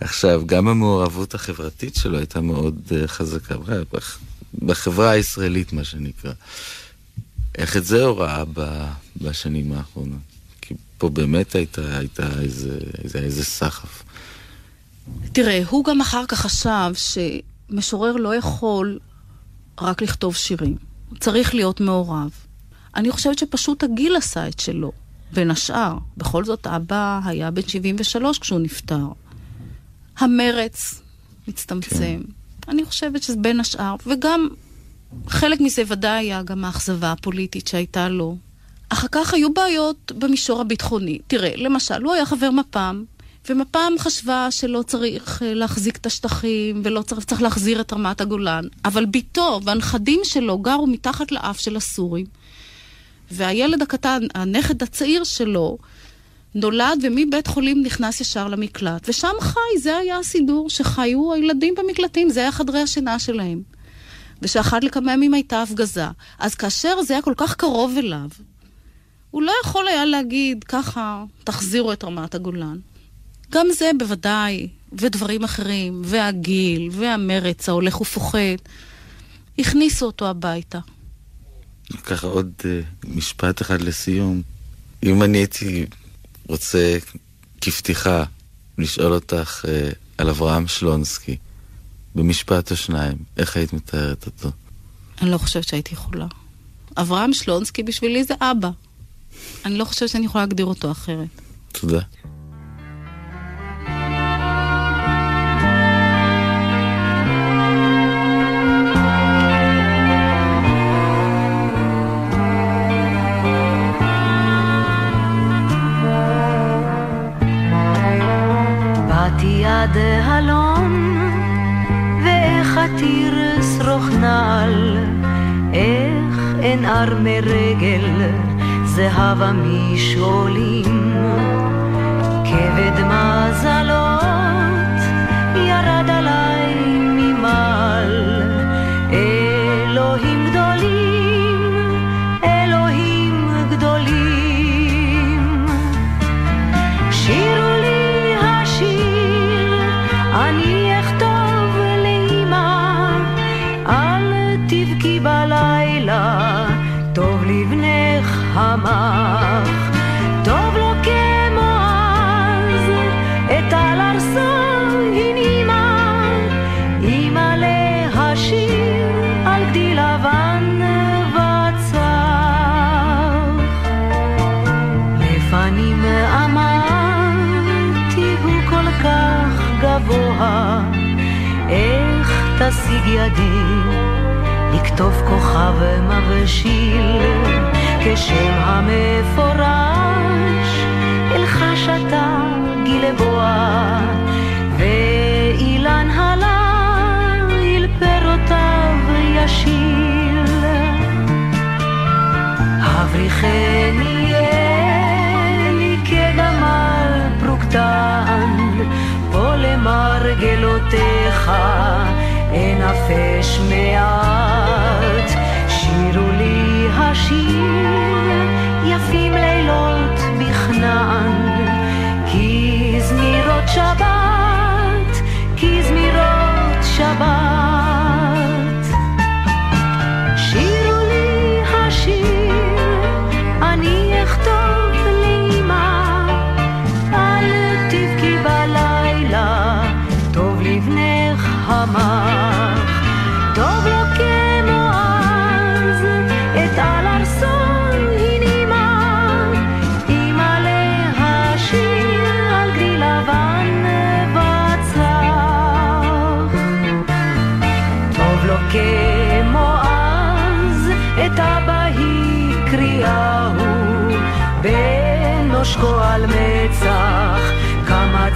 עכשיו, גם המעורבות החברתית שלו הייתה מאוד uh, חזקה, בחברה הישראלית, מה שנקרא. איך את זה הוא ראה בשנים האחרונות? כי פה באמת הייתה, הייתה איזה, איזה, איזה סחף.
תראה, הוא גם אחר כך חשב שמשורר לא יכול רק לכתוב שירים. הוא צריך להיות מעורב. אני חושבת שפשוט הגיל עשה את שלו, בין השאר. בכל זאת, אבא היה בן 73 כשהוא נפטר. המרץ מצטמצם. כן. אני חושבת שזה בין השאר, וגם חלק מזה ודאי היה גם האכזבה הפוליטית שהייתה לו. אחר כך היו בעיות במישור הביטחוני. תראה, למשל, הוא היה חבר מפ"ם, ומפ"ם חשבה שלא צריך אה, להחזיק את השטחים ולא צריך, צריך להחזיר את רמת הגולן. אבל בתו והנכדים שלו גרו מתחת לאף של הסורים. והילד הקטן, הנכד הצעיר שלו, נולד ומבית חולים נכנס ישר למקלט. ושם חי, זה היה הסידור, שחיו הילדים במקלטים, זה היה חדרי השינה שלהם. ושאחת לכמה ימים הייתה הפגזה. אז כאשר זה היה כל כך קרוב אליו, הוא לא יכול היה להגיד, ככה, תחזירו את רמת הגולן. גם זה בוודאי, ודברים אחרים, והגיל, והמרץ ההולך ופוחת, הכניסו אותו הביתה.
ככה עוד uh, משפט אחד לסיום. אם אני הייתי רוצה כפתיחה לשאול אותך uh, על אברהם שלונסקי, במשפט או שניים, איך היית מתארת אותו?
אני לא חושבת שהייתי יכולה. אברהם שלונסקי בשבילי זה אבא. אני לא חושבת שאני יכולה להגדיר אותו אחרת.
תודה.
אין ארמי רגל,
למרגלותיך אין אפש מעט.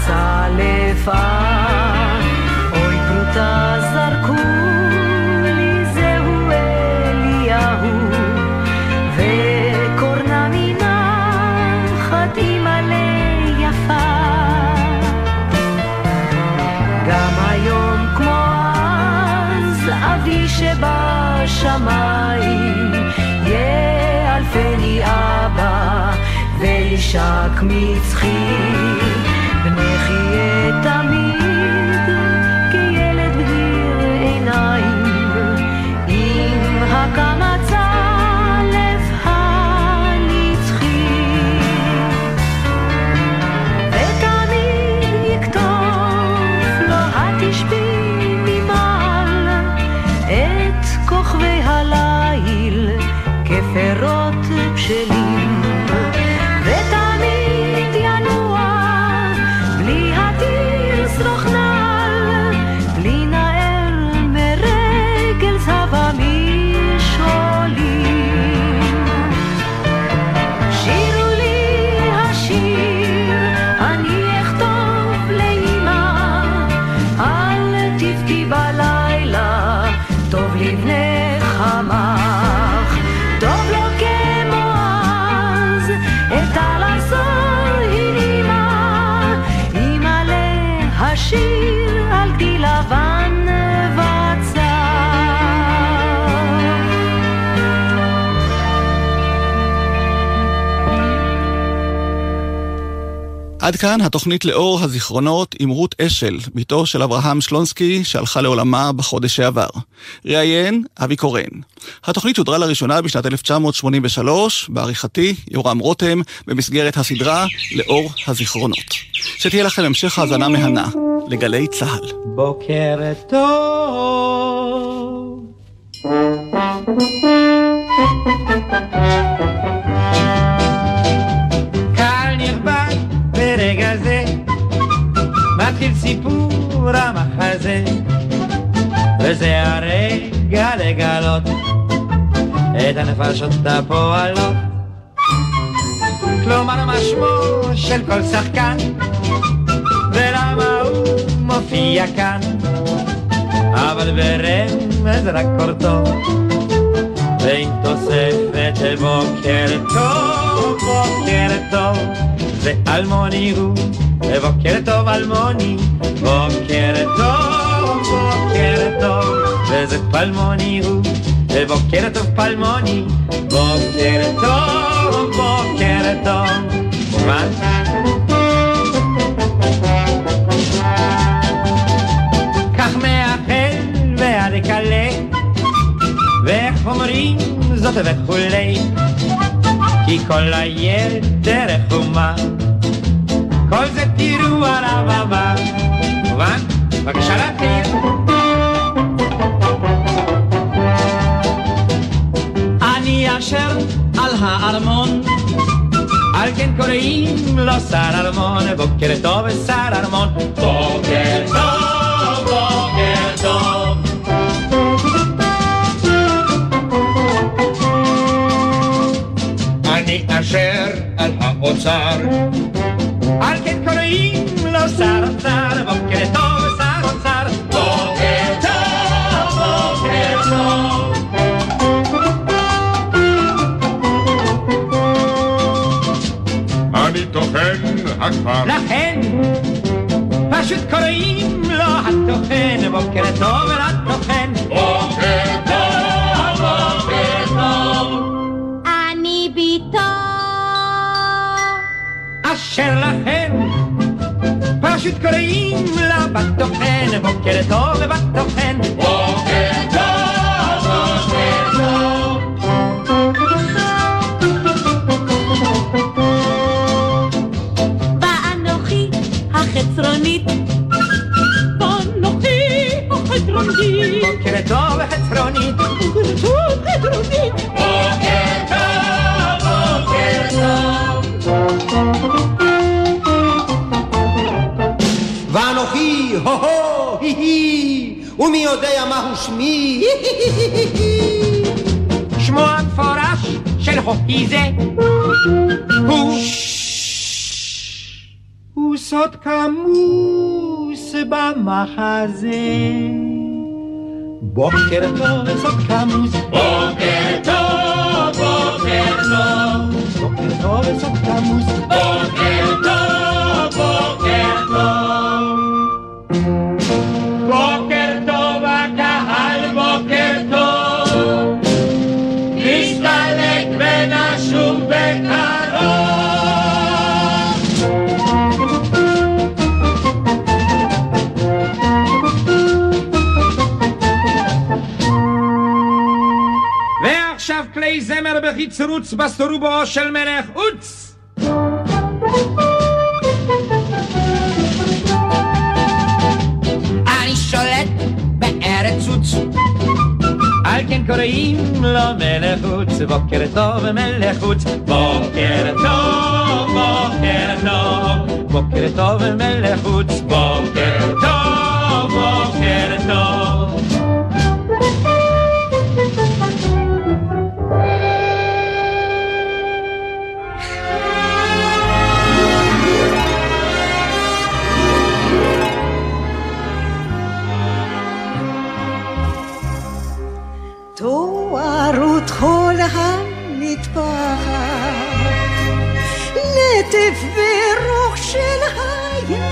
כמה צלפה. אוי פרוטה זרקו לי, זהו אליהו, וקורנה מנחת אימא'לה יפה. גם היום כמו אז, אבי שבשמיים, יאלפני אבא, וישק מצחי,
עד כאן התוכנית לאור הזיכרונות עם רות אשל, בתו של אברהם שלונסקי, שהלכה לעולמה בחודש שעבר. ראיין אבי קורן. התוכנית שודרה לראשונה בשנת 1983, בעריכתי יורם רותם, במסגרת הסדרה לאור הזיכרונות. שתהיה לכם המשך האזנה מהנה לגלי צה"ל.
בוקר טוב. מתחיל סיפור המחזה, וזה הרגע לגלות את הנפשות הפועלות. כלומר מה שמו של כל שחקן, ולמה הוא מופיע כאן, אבל ברמז רק קורטו, ועם תוספת בוקר טוב, בוקר טוב, זה אלמוני הוא, ובוקר טוב אלמוני, בוקר טוב, בוקר טוב, וזה פלמוני הוא, ובוקר טוב פלמוני, בוקר טוב, בוקר טוב. מה? כך מהחל ועד כלה, ואיך אומרים זאת וכולי, כי כל היתר איך ומה, כל זה תראו עליו הבא. מובן? בבקשה להתחיל. אני אשר על הארמון על כן קוראים לו שר ארמון, בוקר טוב שר ארמון. בוקר טוב, בוקר טוב. אני אשר על האוצר כן קוראים לו שר אוצר, בוקר טוב שר.
אני טוחן הכפר.
לכן פשוט קוראים לו הטוחן, בוקר טוב לטוחן. אשר לכן פשוט קוראים לה בטוחן, בוקר טוב בטוחן.
בוקר
שמי?
שמו המפורש של הוקי זה. הוא. הוא סוד כמוס במחזה. בוקר טוב סוד כמוס.
בוקר
זמר בחיצרוץ בסטרובו של מלך עוץ אני שולט בארץ עוץ על כן קוראים לו מלך עוץ בוקר טוב מלך עוץ בוקר טוב בוקר טוב. בוקר טוב מלך עוץ בוקר טוב בוקר
תוארות כל המטפחת, לטף ורוח של הים.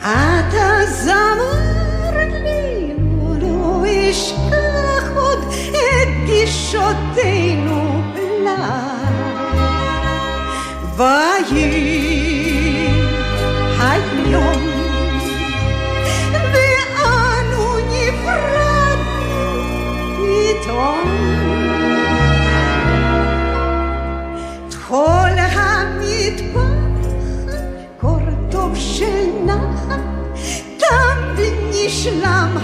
אתה זמר לי, לא אשכח עוד את גישותינו לה. ויהי Love.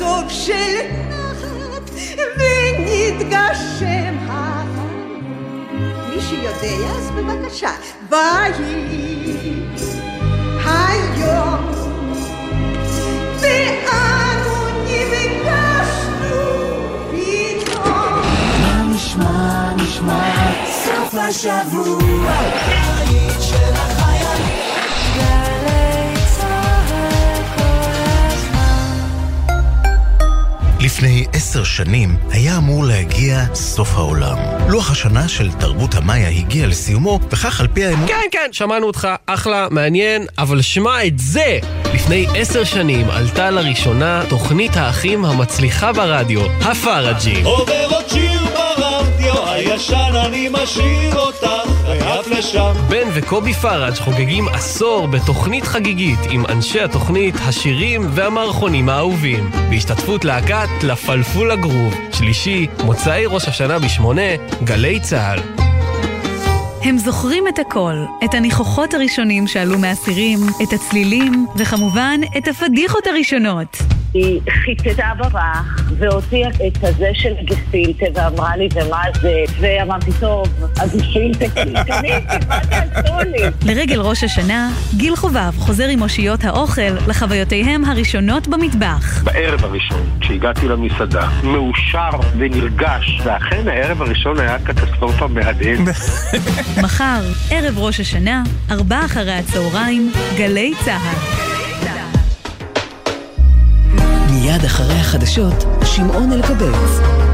טוב של נחת, ונתגשם החלום. מי שיודע, אז בבקשה. ויהי היום, ואנו נפגשנו פתאום.
מה נשמע, נשמע, סוף השבוע.
לפני עשר שנים היה אמור להגיע סוף העולם. לוח השנה של תרבות המאיה הגיע לסיומו, וכך על פי האמון...
כן, כן, שמענו אותך, אחלה, מעניין, אבל שמע את זה! לפני עשר שנים עלתה לראשונה תוכנית האחים המצליחה ברדיו, הפארג'י.
עובר עוד שיר ברדיו, הישן אני משאיר אותך, ויף לשם.
בן וקובי פראג' חוגגים עשור בתוכנית חגיגית עם אנשי התוכנית, השירים והמערכונים האהובים. בהשתתפות להקת לפלפול הגרוב. שלישי, מוצאי ראש השנה בשמונה, גלי צה"ל.
הם זוכרים את הכל, את הניחוחות הראשונים שעלו מהסירים, את הצלילים, וכמובן, את הפדיחות הראשונות.
היא חיטטה ברך והוציאה את הזה של גפילטה ואמרה לי, ומה זה? ואמרתי, טוב, הגפילטה, קניתי, מה תעשו לי?
לרגל ראש השנה, גיל חובב חוזר עם אושיות האוכל לחוויותיהם הראשונות במטבח.
בערב הראשון, כשהגעתי למסעדה, מאושר ונרגש, ואכן הערב הראשון היה קטסטרופה מהדהדת.
מחר, ערב ראש השנה, ארבע אחרי הצהריים, גלי צה"ל.
מיד אחרי החדשות, שמעון אלקבץ.